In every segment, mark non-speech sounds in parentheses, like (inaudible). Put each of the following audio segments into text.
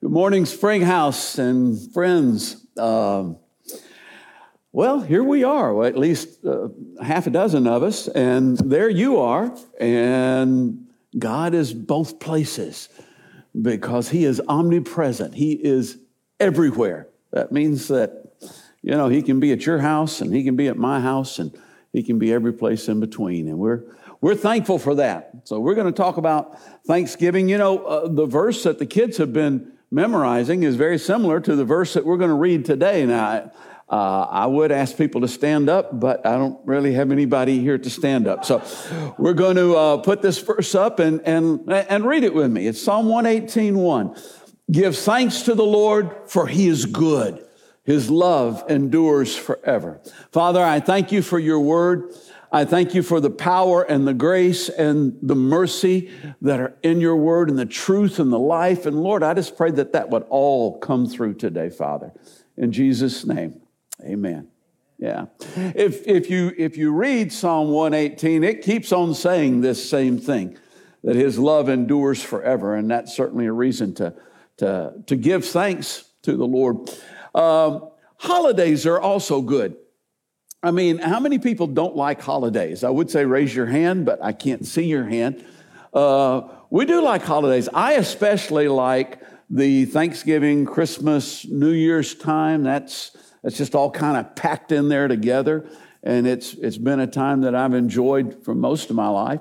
Good morning, Springhouse and friends. Um, well, here we are, well, at least uh, half a dozen of us, and there you are. And God is both places because He is omnipresent, He is everywhere. That means that, you know, He can be at your house and He can be at my house and He can be every place in between. And we're we're thankful for that. So we're going to talk about Thanksgiving. You know, uh, the verse that the kids have been memorizing is very similar to the verse that we're going to read today. Now, uh, I would ask people to stand up, but I don't really have anybody here to stand up. So we're going to uh, put this verse up and, and, and read it with me. It's Psalm 118 1. Give thanks to the Lord, for he is good. His love endures forever. Father, I thank you for your word. I thank you for the power and the grace and the mercy that are in your word and the truth and the life. And Lord, I just pray that that would all come through today, Father. In Jesus' name, amen. Yeah. If, if, you, if you read Psalm 118, it keeps on saying this same thing that his love endures forever. And that's certainly a reason to, to, to give thanks to the Lord. Um, holidays are also good. I mean, how many people don't like holidays? I would say raise your hand, but I can't see your hand. Uh, we do like holidays. I especially like the Thanksgiving, Christmas, New Year's time. That's that's just all kind of packed in there together, and it's it's been a time that I've enjoyed for most of my life.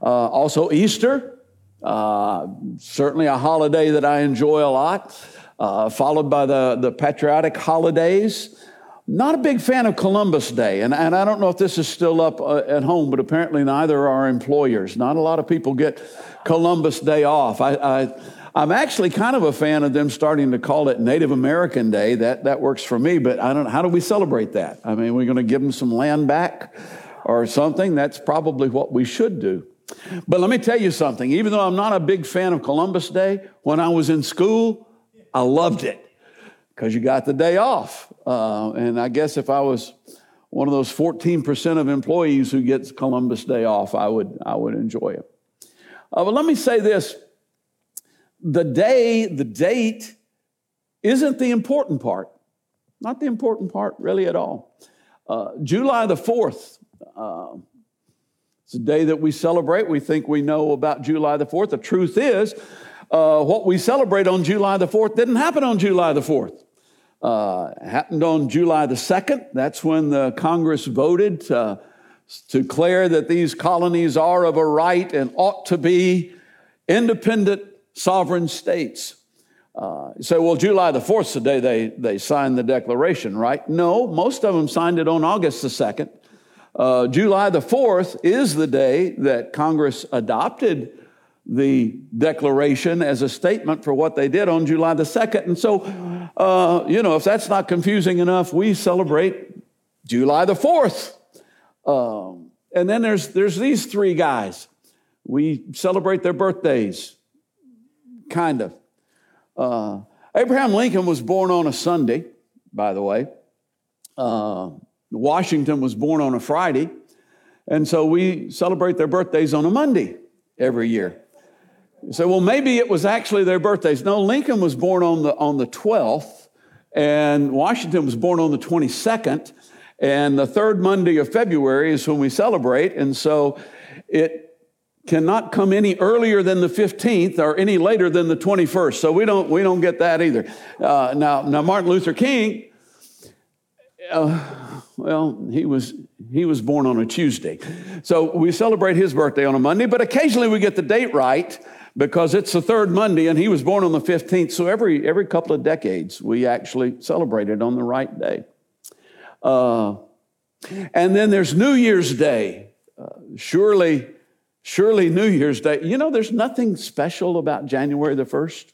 Uh, also, Easter, uh, certainly a holiday that I enjoy a lot. Uh, followed by the the patriotic holidays. Not a big fan of Columbus Day, and, and I don't know if this is still up uh, at home, but apparently neither are our employers. Not a lot of people get Columbus Day off. I, I, I'm actually kind of a fan of them starting to call it Native American Day. That, that works for me, but I don't how do we celebrate that? I mean, we're going to give them some land back or something? That's probably what we should do. But let me tell you something. Even though I'm not a big fan of Columbus Day, when I was in school, I loved it because you got the day off. Uh, and I guess if I was one of those 14% of employees who gets Columbus Day off, I would, I would enjoy it. Uh, but let me say this the day, the date, isn't the important part. Not the important part, really, at all. Uh, July the 4th, uh, it's a day that we celebrate. We think we know about July the 4th. The truth is, uh, what we celebrate on July the 4th didn't happen on July the 4th. Uh, happened on July the 2nd. That's when the Congress voted to, declare that these colonies are of a right and ought to be independent sovereign states. Uh, say, well, July the 4th is the day they, they signed the Declaration, right? No, most of them signed it on August the 2nd. Uh, July the 4th is the day that Congress adopted the declaration as a statement for what they did on July the 2nd. And so, uh, you know, if that's not confusing enough, we celebrate July the 4th. Um, and then there's, there's these three guys. We celebrate their birthdays, kind of. Uh, Abraham Lincoln was born on a Sunday, by the way. Uh, Washington was born on a Friday. And so we celebrate their birthdays on a Monday every year. You say, well, maybe it was actually their birthdays. No, Lincoln was born on the, on the 12th, and Washington was born on the 22nd, and the third Monday of February is when we celebrate, and so it cannot come any earlier than the 15th or any later than the 21st. So we don't, we don't get that either. Uh, now, now, Martin Luther King, uh, well, he was, he was born on a Tuesday. So we celebrate his birthday on a Monday, but occasionally we get the date right because it's the third Monday and he was born on the 15th. So every, every couple of decades, we actually celebrate it on the right day. Uh, and then there's New Year's Day. Uh, surely, surely New Year's Day. You know, there's nothing special about January the 1st.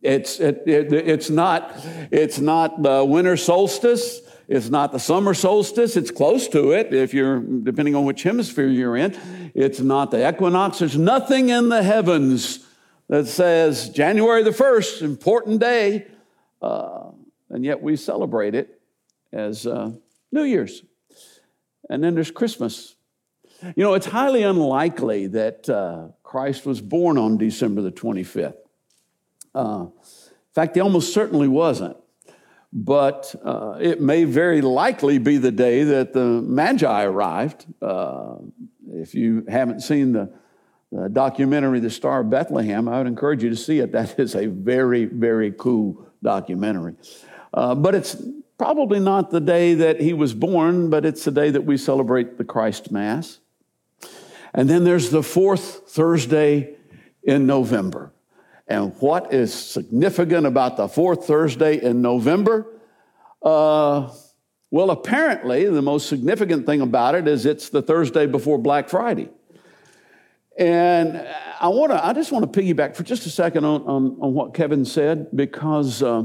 It's, it, it, it's, not, it's not the winter solstice. It's not the summer solstice. It's close to it if you're, depending on which hemisphere you're in. It's not the equinox. There's nothing in the heavens that says January the 1st, important day. Uh, and yet we celebrate it as uh, New Year's. And then there's Christmas. You know, it's highly unlikely that uh, Christ was born on December the 25th. Uh, in fact, he almost certainly wasn't. But uh, it may very likely be the day that the Magi arrived. Uh, if you haven't seen the, the documentary, The Star of Bethlehem, I would encourage you to see it. (laughs) That is a very, very cool documentary. Uh, but it's probably not the day that he was born, but it's the day that we celebrate the Christ Mass. And then there's the fourth Thursday in November. And what is significant about the fourth Thursday in November? Uh, well, apparently, the most significant thing about it is it's the Thursday before Black Friday. And I want to, I just want to piggyback for just a second on, on, on what Kevin said because uh,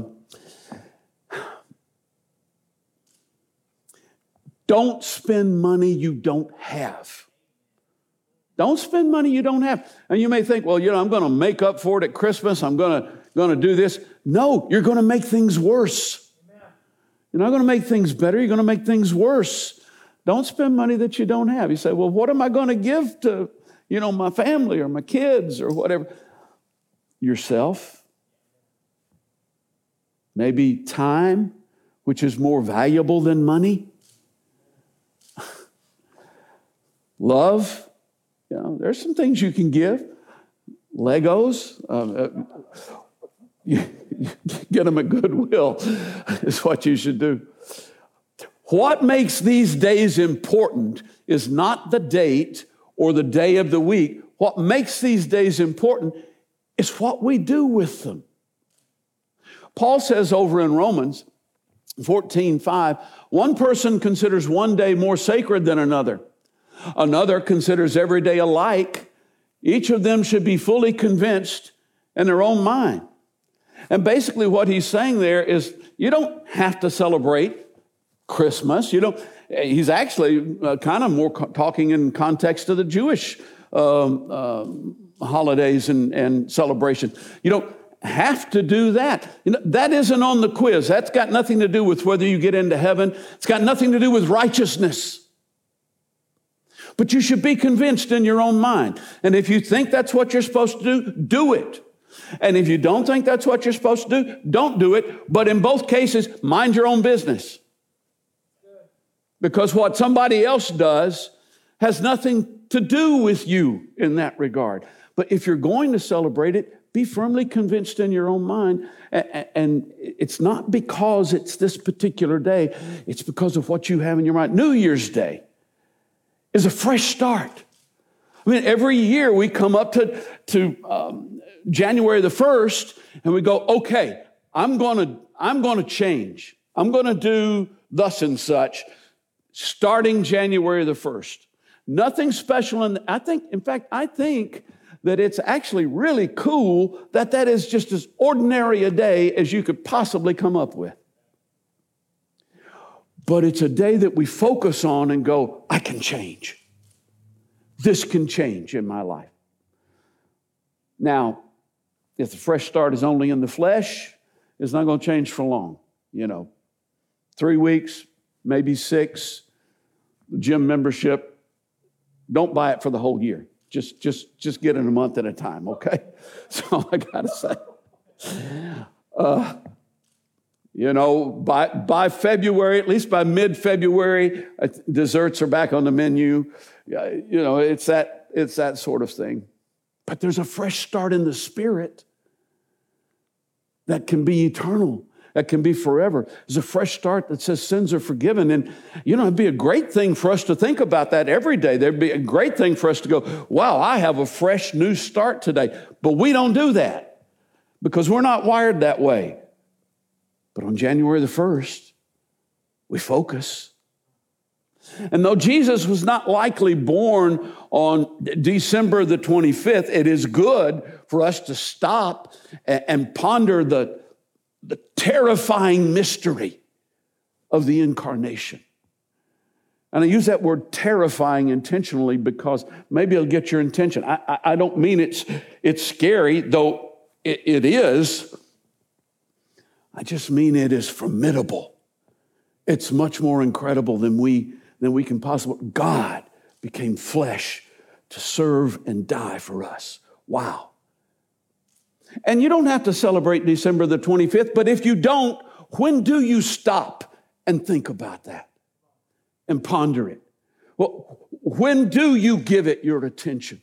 don't spend money you don't have. Don't spend money you don't have. And you may think, well, you know, I'm going to make up for it at Christmas. I'm going to, going to do this. No, you're going to make things worse. You're not going to make things better. You're going to make things worse. Don't spend money that you don't have. You say, well, what am I going to give to, you know, my family or my kids or whatever? Yourself. Maybe time, which is more valuable than money. (laughs) Love, you know, there's some things you can give. Legos, um, uh, you, you get them at Goodwill (laughs) is what you should do. What makes these days important is not the date or the day of the week. What makes these days important is what we do with them. Paul says over in Romans 14 5, one person considers one day more sacred than another. Another considers every day alike. Each of them should be fully convinced in their own mind. And basically, what he's saying there is you don't have to celebrate Christmas. You don't, he's actually uh, kind of more talking in context of the Jewish um, uh, holidays and, and. You don't have to do that. You know, that isn't on the quiz. That's got nothing to do with whether you get into heaven, it's got nothing to do with righteousness. But you should be convinced in your own mind. And if you think that's what you're supposed to do, do it. And if you don't think that's what you're supposed to do, don't do it. But in both cases, mind your own business. Because what somebody else does has nothing to do with you in that regard. But if you're going to celebrate it, be firmly convinced in your own mind. And it's not because it's this particular day, it's because of what you have in your mind. New Year's Day is a fresh start. I mean, every year we come up to, to um, January the 1st and we go, okay, I'm gonna, I'm gonna change. I'm gonna do thus and such starting January the 1st. Nothing special. And I think, in fact, I think that it's actually really cool that that is just as ordinary a day as you could possibly come up with. But it's a day that we focus on and go, I can change. This can change in my life. Now, if the fresh start is only in the flesh, it's not going to change for long. You know, three weeks, maybe six, gym membership. Don't buy it for the whole year. Just, just, just get it a month at a time, okay? (laughs) That's all I got to say. Uh, you know, by, by February, at least by mid February, uh, desserts are back on the menu. You know, it's that, it's that sort of thing. But there's a fresh start in the spirit that can be eternal, that can be forever. There's a fresh start that says sins are forgiven. And, you know, it'd be a great thing for us to think about that every day. There'd be a great thing for us to go, wow, I have a fresh new start today. But we don't do that because we're not wired that way. But on January the 1st, we focus. And though Jesus was not likely born on December the 25th, it is good for us to stop and ponder the, the terrifying mystery of the incarnation. And I use that word terrifying intentionally because maybe it'll get your attention. I, I, I don't mean it's, it's scary, though it, it is. I just mean it is formidable. It's much more incredible than we, than we can possibly. God became flesh to serve and die for us. Wow. And you don't have to celebrate December the 25th, but if you don't, when do you stop and think about that and ponder it? Well, when do you give it your attention?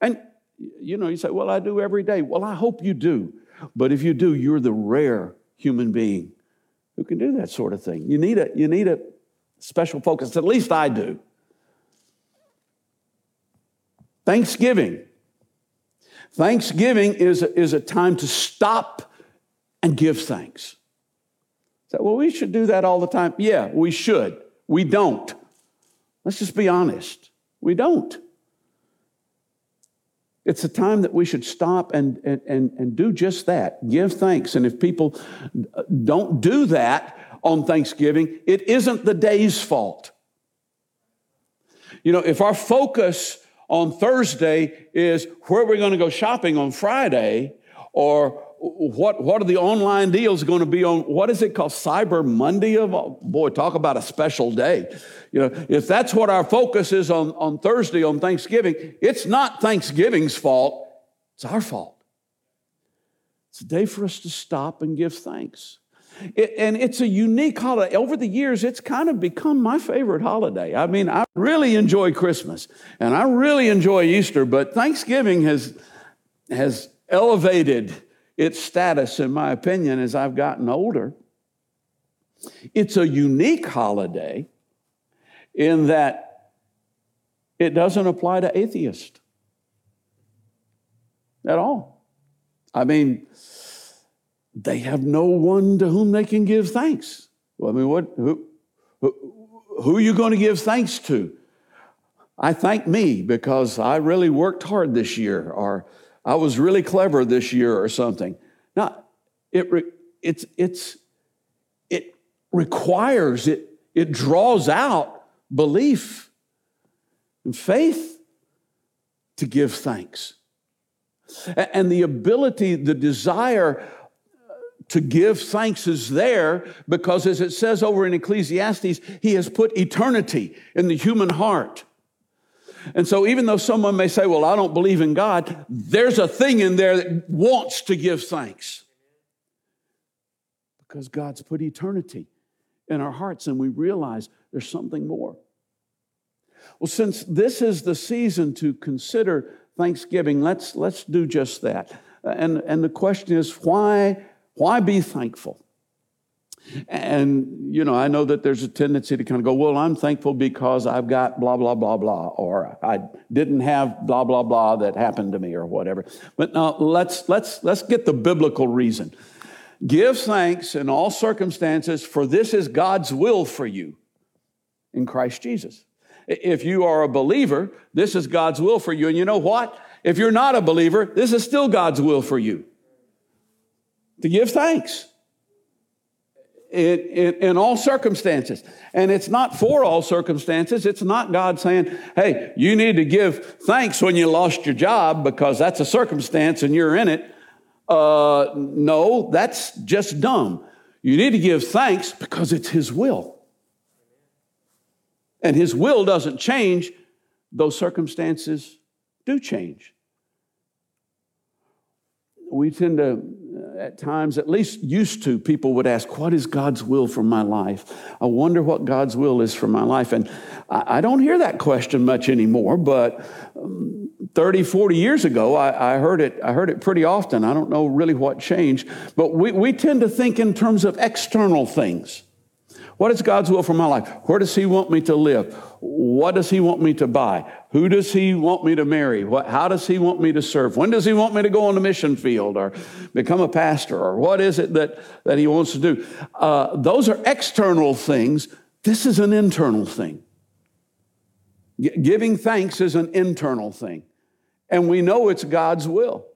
And you know, you say, Well, I do every day. Well, I hope you do. But if you do, you're the rare human being who can do that sort of thing. You need a, you need a special focus. At least I do. Thanksgiving. Thanksgiving is a, is a time to stop and give thanks. So, well, we should do that all the time. Yeah, we should. We don't. Let's just be honest. We don't. It's a time that we should stop and, and, and and do just that give thanks. And if people don't do that on Thanksgiving, it isn't the day's fault. You know, if our focus on Thursday is where we're going to go shopping on Friday, or what, what are the online deals going to be on what is it called cyber monday of boy talk about a special day. You know if that's what our focus is on, on thursday on thanksgiving it's not thanksgiving's fault it's our fault. It's a day for us to stop and give thanks. It, and it's a unique holiday. Over the years it's kind of become my favorite holiday. I mean i really enjoy christmas and i really enjoy easter but thanksgiving has has elevated its status, in my opinion, as I've gotten older. It's a unique holiday in that it doesn't apply to atheists at all. I mean, they have no one to whom they can give thanks. Well, I mean, what, who, who, who are you going to give thanks to? I thank me because I really worked hard this year, or I was really clever this year or something. Now, it, re, it's, it's, it requires, it, it draws out belief and faith to give thanks. And the ability, the desire uh, to give thanks is there because, as it says over in Ecclesiastes, he has put eternity in the human heart. And so, even though someone may say, Well, I don't believe in God, there's a thing in there that wants to give thanks. Because God's put eternity in our hearts and we realize there's something more. Well, since this is the season to consider Thanksgiving, let's, let's do just that. And, and the question is why, why be thankful? And, you know, I know that there's a tendency to kind of go, well, I'm thankful because I've got blah, blah, blah, blah, or I didn't have blah, blah, blah that happened to me or whatever. But now let's, let's, let's get the biblical reason. Give thanks in all circumstances, for this is God's will for you in Christ Jesus. If you are a believer, this is God's will for you. And you know what? If you're not a believer, this is still God's will for you to give thanks in, all circumstances. And it's not for all circumstances. It's not God saying, hey, you need to give thanks when you lost your job because that's a circumstance and you're in it. Uh, no, that's just dumb. You need to give thanks because it's His will. And His will doesn't change, those circumstances do change. We tend to at times, at least used to, people would ask, What is God's will for my life? I wonder what God's will is for my life. And I, I don't hear that question much anymore, but um, 30, 40 years ago, I, I, heard it, I heard it pretty often. I don't know really what changed, but we, we tend to think in terms of external things. What is God's will for my life? Where does He want me to live? What does He want me to buy? Who does He want me to marry? What, how does He want me to serve? When does He want me to go on the mission field or become a pastor? Or what is it that, that He wants to do? Uh, those are external things. This is an internal thing. G- giving thanks is an internal thing. And we know it's God's will.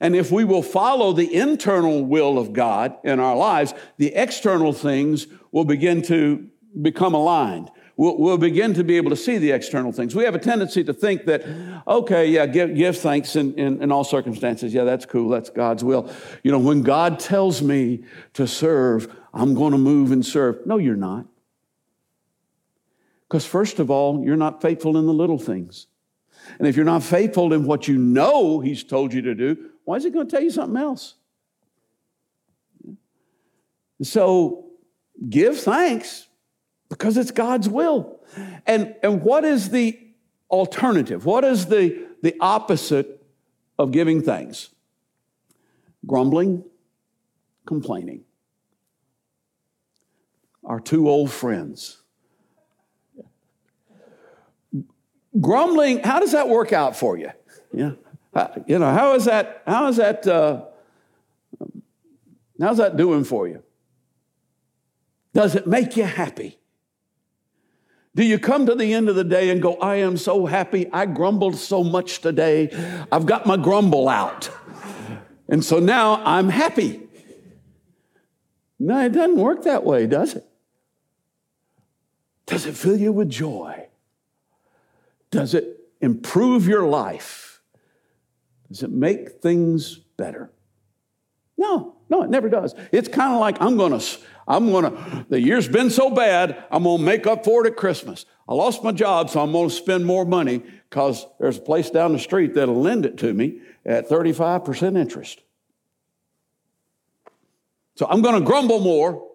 And if we will follow the internal will of God in our lives, the external things will begin to become aligned. We'll, we'll, begin to be able to see the external things. We have a tendency to think that, okay, yeah, give, give thanks in, in, in all circumstances. Yeah, that's cool. That's God's will. You know, when God tells me to serve, I'm going to move and serve. No, you're not. Because, first of all, you're not faithful in the little things. And if you're not faithful in what you know He's told you to do, why is he going to tell you something else? So give thanks because it's God's will. And, and what is the alternative? What is the, the opposite of giving thanks? Grumbling, complaining. Our two old friends. Grumbling, how does that work out for you? Yeah. You know, how is that, how is that, uh, how's that doing for you? Does it make you happy? Do you come to the end of the day and go, I am so happy. I grumbled so much today. I've got my grumble out. And so now I'm happy. No, it doesn't work that way, does it? Does it fill you with joy? Does it improve your life? Does it make things better? No, no, it never does. It's kind of like I'm going to I'm going to, the year's been so bad, I'm going to make up for it at Christmas. I lost my job, so I'm going to spend more money because there's a place down the street that'll lend it to me at 35% interest. So I'm going to grumble more.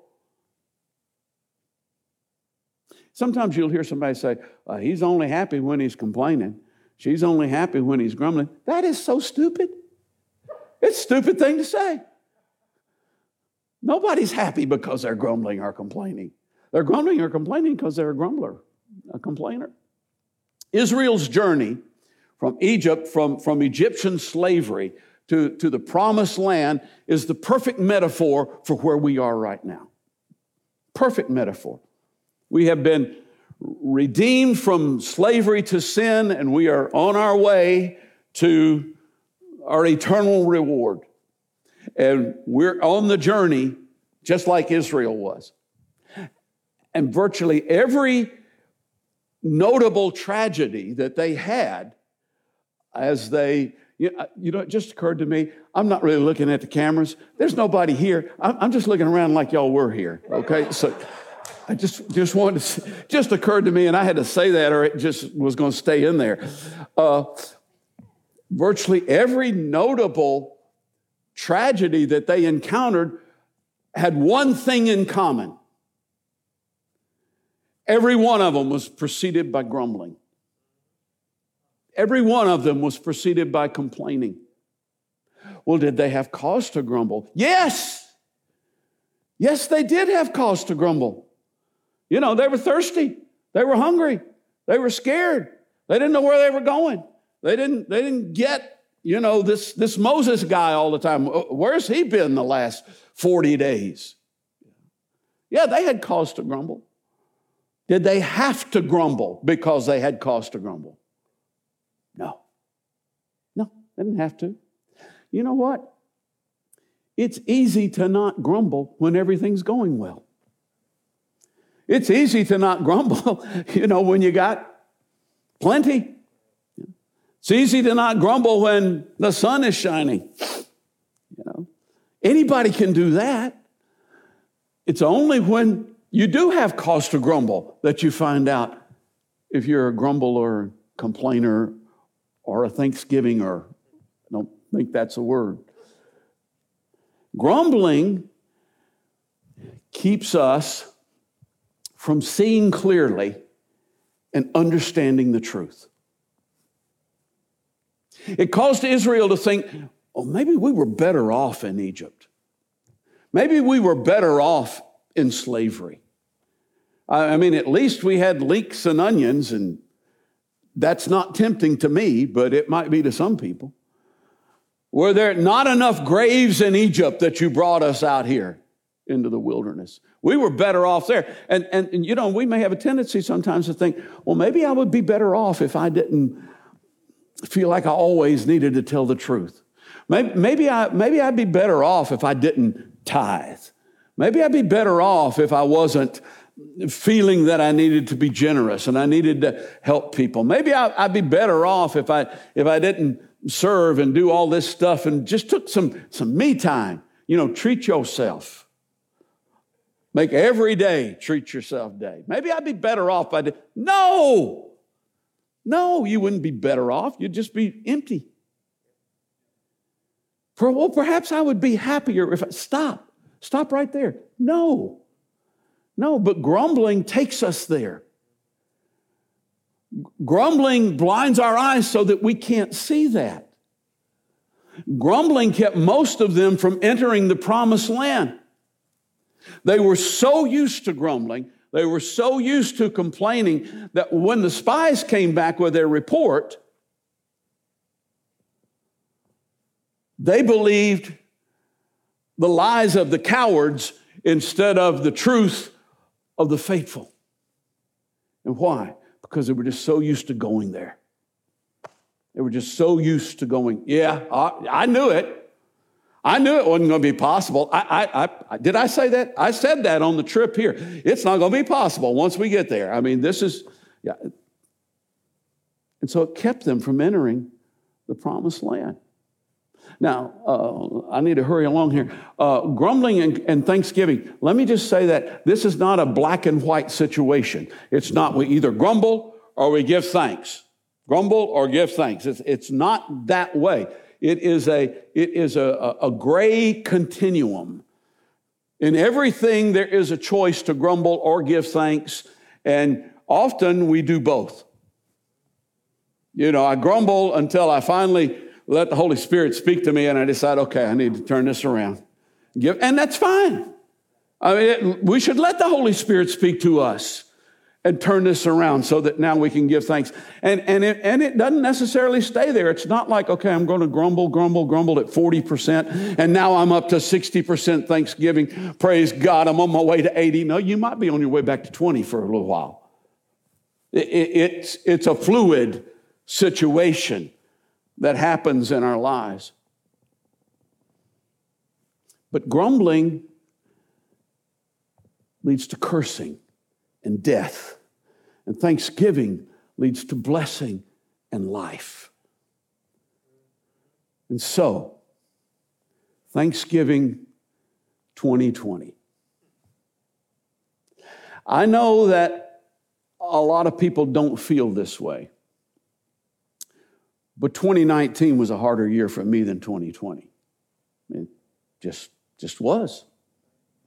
Sometimes you'll hear somebody say, uh, he's only happy when he's complaining. She's only happy when he's grumbling. That is so stupid. It's a stupid thing to say. Nobody's happy because they're grumbling or complaining. They're grumbling or complaining because they're a grumbler, a complainer. Israel's journey from Egypt, from, from Egyptian slavery to, to the promised land, is the perfect metaphor for where we are right now. Perfect metaphor. We have been redeemed from slavery to sin, and we are on our way to our eternal reward. And we're on the journey just like Israel was. And virtually every notable tragedy that they had as they, you know, it just occurred to me, I'm not really looking at the cameras. There's nobody here. I'm just looking around like y'all were here, okay? So I just, just wanted to, just occurred to me, and I had to say that or it just was going to stay in there. Uh, virtually every notable tragedy that they encountered had one thing in common. Every one of them was preceded by grumbling. Every one of them was preceded by complaining. Well, did they have cause to grumble? Yes. Yes, they did have cause to grumble. You know, they were thirsty. They were hungry. They were scared. They didn't know where they were going. They didn't, they didn't get you know, this, this Moses guy all the time. Oh, where's he been the last 40 days? Yeah, they had cause to grumble. Did they have to grumble because they had cause to grumble? No. No, they didn't have to. You know what? It's easy to not grumble when everything's going well. It's easy to not grumble, (laughs) you know, when you got plenty. It's easy to not grumble when the sun is shining. You know, anybody can do that. It's only when you do have cause to grumble that you find out if you're a grumbler, complainer, or a Thanksgiving, or I don't think that's a word. Grumbling keeps us from seeing clearly and understanding the truth. It caused Israel to think, oh, maybe we were better off in Egypt. Maybe we were better off in slavery. I mean, at least we had leeks and onions, and that's not tempting to me, but it might be to some people. Were there not enough graves in Egypt that you brought us out here into the wilderness? We were better off there. And, and, and you know, we may have a tendency sometimes to think, well, maybe I would be better off if I didn't feel like I always needed to tell the truth. Maybe, maybe, I, maybe I'd be better off if I didn't tithe. Maybe I'd be better off if I wasn't feeling that I needed to be generous and I needed to help people. Maybe I, would be better off if I, if I didn't serve and do all this stuff and just took some, some me time. You know, treat yourself. Make every day treat yourself day. Maybe I'd be better off by, no! No, you wouldn't be better off. You'd just be empty. well, perhaps I would be happier if I stop. Stop right there. No. No, but grumbling takes us there. Grumbling blinds our eyes so that we can't see that. Grumbling kept most of them from entering the promised land. They were so used to grumbling, they were so used to complaining that when the spies came back with their report, they believed the lies of the cowards instead of the truth of the faithful. And why? Because they were just so used to going there. They were just so used to going, yeah, I, I knew it. I knew it wasn't going to be possible. I, I, I, did I say that? I said that on the trip here. It's not going to be possible once we get there. I mean, this is, yeah. And so it kept them from entering the promised land. Now, uh, I need to hurry along here. Uh, grumbling and, and, thanksgiving. Let me just say that this is not a black and white situation. It's not we either grumble or we give thanks. Grumble or give thanks. It's, it's not that way. It is a, it is a, a, a gray continuum. In everything, there is a choice to grumble or give thanks, and often we do both. You know, I grumble until I finally let the Holy Spirit speak to me and I decide, okay, I need to turn this around. Give, and that's fine. I mean, it, we should let the Holy Spirit speak to us and turn this around so that now we can give thanks. And, and, it, and it doesn't necessarily stay there. It's not like, okay, I'm going to grumble, grumble, grumble at 40%, and now I'm up to 60% thanksgiving. Praise God, I'm on my way to 80. No, you might be on your way back to 20 for a little while. It, it, it's, it's a fluid situation that happens in our lives. But grumbling leads to cursing and death, and thanksgiving leads to blessing and life. And so, Thanksgiving 2020. I know that a lot of people don't feel this way. But 2019 was a harder year for me than 2020. It just, just was,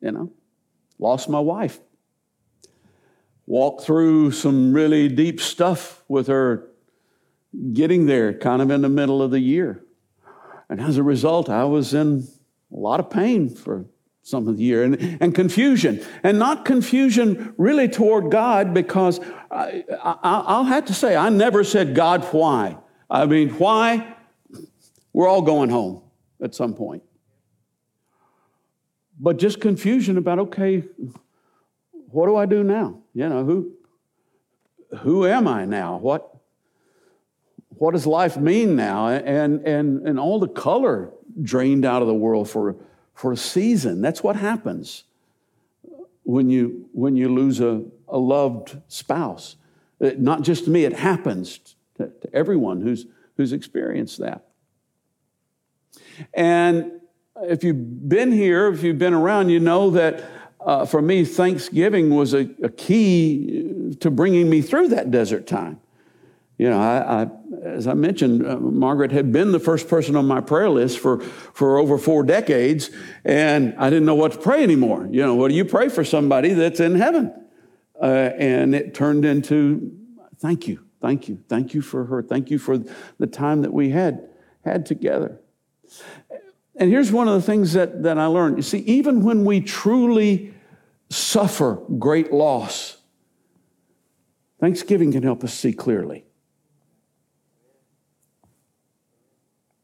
you know. Lost my wife. Walked through some really deep stuff with her getting there kind of in the middle of the year. And as a result, I was in a lot of pain for some of the year and, and confusion. And not confusion really toward God because I, I, will have to say, I never said, God, why? I mean, why? We're all going home at some point. But just confusion about, okay, what do I do now? You know, who, who am I now? What, what does life mean now? And, and, and all the color drained out of the world for, for a season. That's what happens when you, when you lose a, a loved spouse. It, not just to me, it happens to, to everyone who's, who's experienced that. And if you've been here, if you've been around, you know that uh, for me, Thanksgiving was a, a, key to bringing me through that desert time. You know, I, I as I mentioned, uh, Margaret had been the first person on my prayer list for, for over four decades, and I didn't know what to pray anymore. You know, what do you pray for somebody that's in heaven? Uh, and it turned into thank you. Thank you. Thank you for her. Thank you for the time that we had had together. And here's one of the things that, that I learned. You see, even when we truly suffer great loss, Thanksgiving can help us see clearly.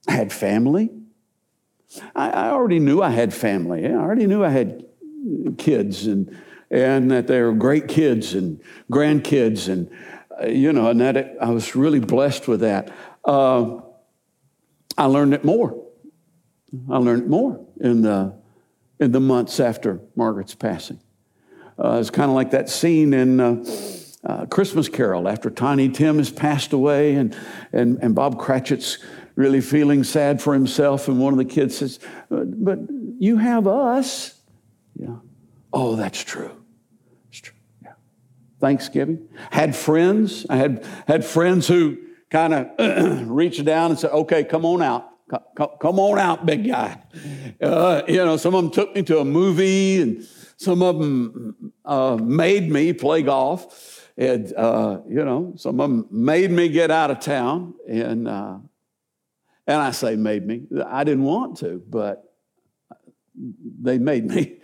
I had family. I, I already knew I had family. I already knew I had kids and, and that they were great kids and grandkids and uh, you know, and that I was really blessed with that. Uh, I learned it more. I learned it more in the in the months after Margaret's passing. Uh, it's kind of like that scene in uh, uh, Christmas Carol after Tiny Tim has passed away, and and and Bob Cratchit's really feeling sad for himself, and one of the kids says, "But you have us." Yeah. Oh, that's true. Thanksgiving. Had friends. I had, had friends who kind of (clears throat) reached down and said, okay, come on out. Come on out, big guy. Uh, you know, some of them took me to a movie, and some of them uh, made me play golf. And, uh, you know, some of them made me get out of town. And, uh, and I say made me. I didn't want to, but they made me.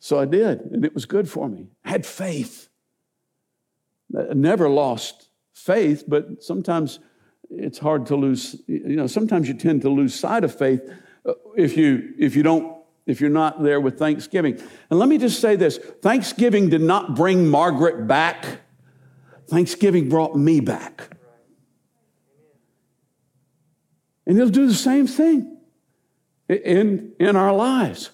So I did, and it was good for me. I had faith. I never lost faith, but sometimes it's hard to lose, you know, sometimes you tend to lose sight of faith if you if you don't if you're not there with Thanksgiving. And let me just say this, Thanksgiving did not bring Margaret back. Thanksgiving brought me back. And he'll do the same thing in, in our lives.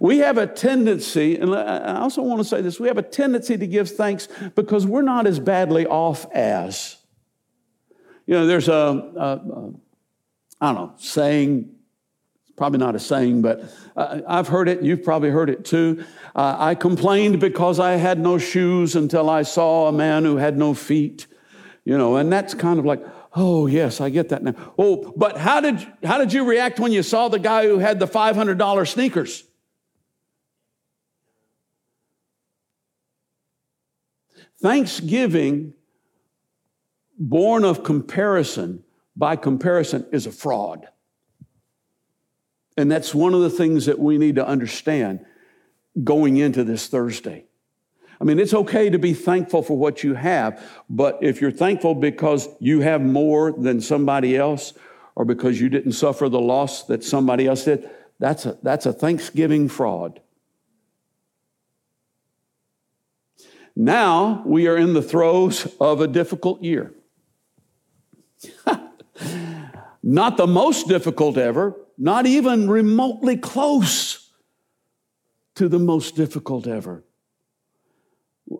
We have a tendency, and I also want to say this we have a tendency to give thanks because we're not as badly off as. You know, there's a, a, a I don't know, saying, probably not a saying, but uh, I've heard it. You've probably heard it too. Uh, I complained because I had no shoes until I saw a man who had no feet. You know, and that's kind of like, oh yes, I get that now. Oh, but how did how did you react when you saw the guy who had the five hundred dollar sneakers? Thanksgiving born of comparison, by comparison, is a fraud. And that's one of the things that we need to understand going into this Thursday. I mean, it's okay to be thankful for what you have, but if you're thankful because you have more than somebody else or because you didn't suffer the loss that somebody else did, that's a, that's a Thanksgiving fraud. Now we are in the throes of a difficult year. Not the most difficult ever, not even remotely close to the most difficult ever.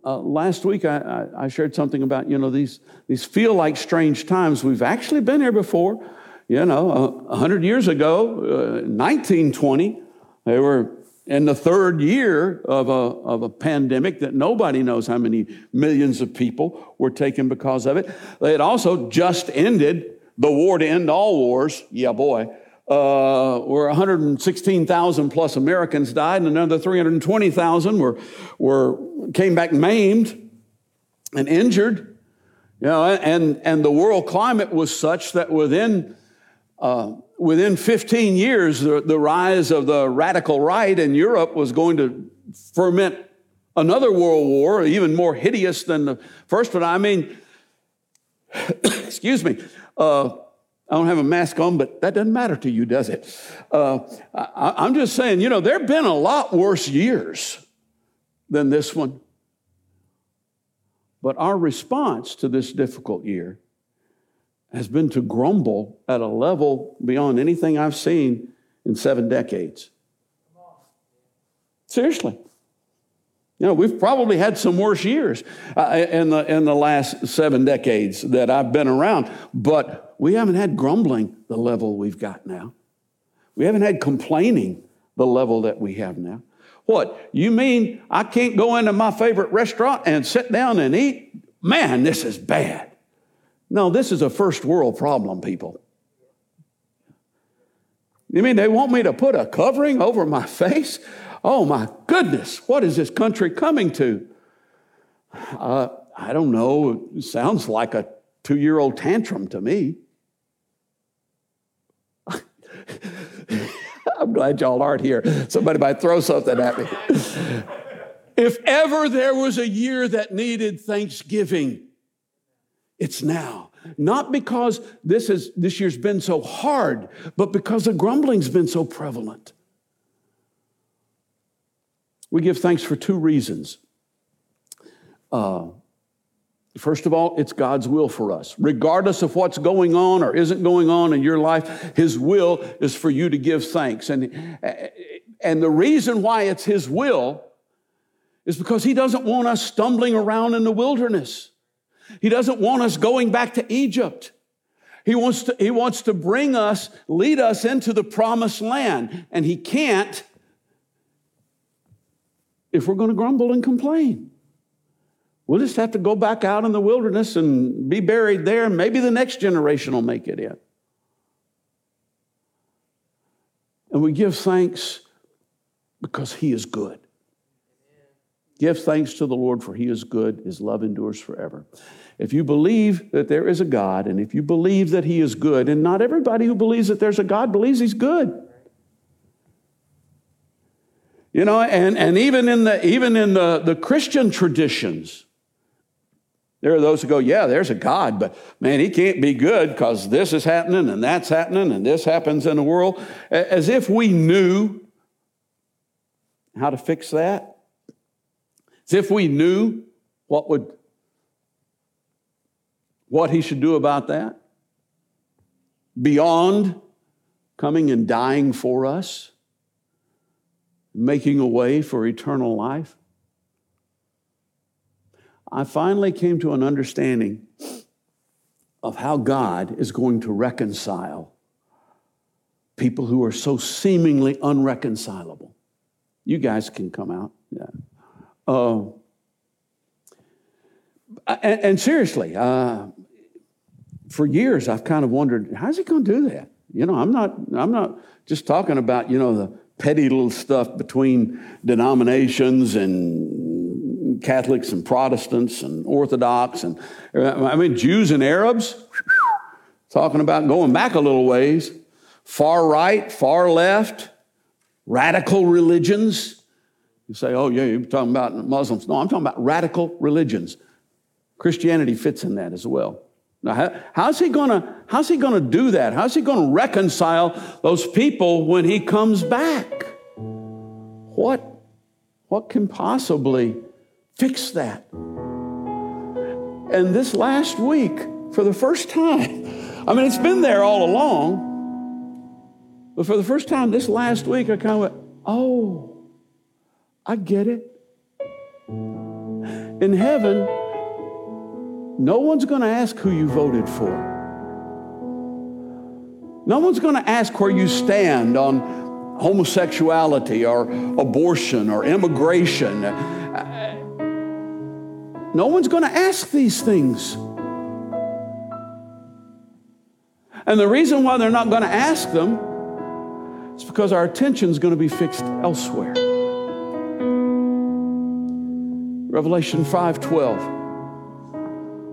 Uh, last week I, I, I, shared something about you know these these feel like strange times. We've actually been here before. You know, uh, hundred years ago, uh, 1920, they were in the third year of a, of a pandemic that nobody knows how many millions of people were taken because of it. They had also just ended the war to end all wars. Yeah, boy. Uh, where 116,000 plus Americans died, and another 320,000 were, were came back maimed and injured. You know, and, and the world climate was such that within uh, within 15 years, the, the rise of the radical right in Europe was going to ferment another world war, even more hideous than the first one. I mean, (coughs) excuse me, uh, I don't have a mask on, but that doesn't matter to you, does it? Uh, I, am just saying, you know, there have been a lot worse years than this one. But our response to this difficult year has been to grumble at a level beyond anything I've seen in seven decades. Seriously. You know, we've probably had some worse years uh, in, the, in the last seven decades that I've been around, but we haven't had grumbling the level we've got now. We haven't had complaining the level that we have now. What? You mean I can't go into my favorite restaurant and sit down and eat? Man, this is bad. No, this is a first world problem, people. You mean they want me to put a covering over my (laughs) face? Oh my goodness, what is this country coming to? Uh, I don't know. It sounds like a two year old tantrum to me. (laughs) I'm glad y'all aren't here. Somebody might throw something at me. if ever there was a year that needed thanksgiving, it's now. Not because this, is, this year's been so hard, but because the grumbling's been so prevalent. We give thanks for two reasons. Uh, First of all, it's God's will for us. Regardless of what's going on or isn't going on in your life, His will is for you to give thanks. And, and the reason why it's His will is because He doesn't want us stumbling around in the wilderness. He doesn't want us going back to Egypt. He wants to, he wants to bring us, lead us into the promised land. And he can't if we're going to grumble and complain. We'll just have to go back out in the wilderness and be buried there, and maybe the next generation will make it in. And we give thanks because He is good. Give thanks to the Lord, for He is good. His love endures forever. If you believe that there is a God, and if you believe that He is good, and not everybody who believes that there's a God believes He's good. You know, and, and even in the even in the, the Christian traditions, there are those who go, yeah, there's a God, but man, he can't be good because this is happening and that's happening and this happens in the world. As if we knew how to fix that. As if we knew what would what he should do about that. Beyond coming and dying for us, making a way for eternal life. I finally came to an understanding of how God is going to reconcile people who are so seemingly unreconcilable. You guys can come out. Yeah. Uh, and, and, seriously, uh, for years I've kind of wondered, how's he going to do that? You know, I'm not, I'm not just talking about, you know, the petty little stuff between denominations and Catholics and Protestants and Orthodox and I mean Jews and Arabs talking about going back a little ways. Far right far left radical religions. You say oh yeah you're talking about Muslims. No I'm talking about radical religions. Christianity fits in that as well now, how, how's he gonna how's he gonna do that? How's he gonna reconcile those people when he comes back? What what can possibly fix that? And this last week, for the first time, (laughs) I mean it's been there all along, but for the first time this last week, I kind of went, oh, I get it. In heaven, no one's going to ask who you voted for. No one's going to ask where you stand on homosexuality or abortion or immigration. No one's going to ask these things. And the reason why they're not going to ask them is because our attention is going to be fixed elsewhere. Revelation 5:12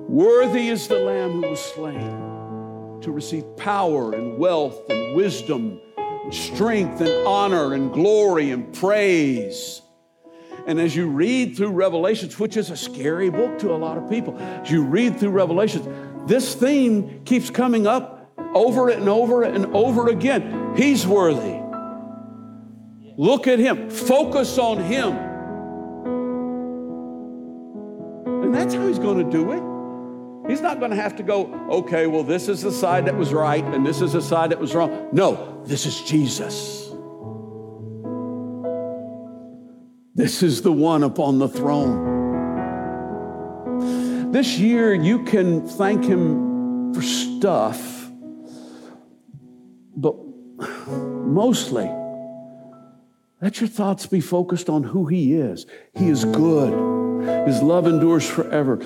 Worthy is the Lamb who was slain to receive power and wealth and wisdom, and strength and honor and glory and praise. And as you read through Revelations, which is a scary book to a lot of people, as you read through Revelations, this theme keeps coming up over and over and over again. He's worthy. Look at him, focus on him. And that's how he's going to do it. He's not going to have to go, okay, well, this is the side that was right and this is the side that was wrong. No, this is Jesus. This is the one upon the throne. This year, you can thank Him for stuff, but mostly, let your thoughts be focused on who He is. He is good, His love endures forever.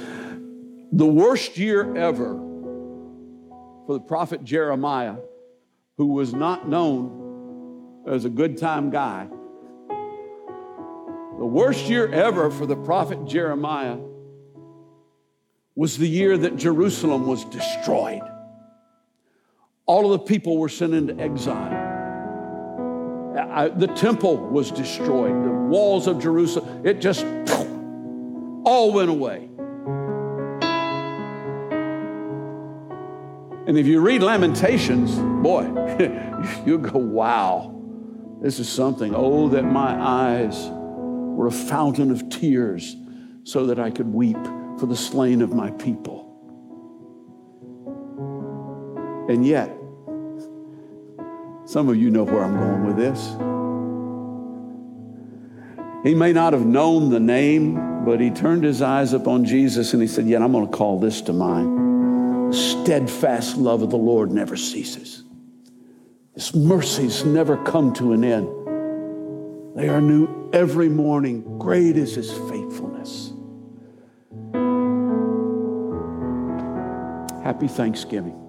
The worst year ever for the prophet Jeremiah, who was not known as a good time guy. The worst year ever for the prophet Jeremiah was the year that Jerusalem was destroyed. All of the people were sent into exile. the temple was destroyed. The walls of Jerusalem, it just all went away. And if you read Lamentations, boy, (laughs) you go, wow, this is something. Oh, that my eyes were a fountain of tears so that I could weep for the slain of my people. And yet, some of you know where I'm going with this. He may not have known the name, but he turned his eyes upon Jesus and he said, Yet I'm going to call this to mind steadfast love of the Lord never ceases. His mercies never come to an end. They are new every morning. Great is his faithfulness. Happy Thanksgiving.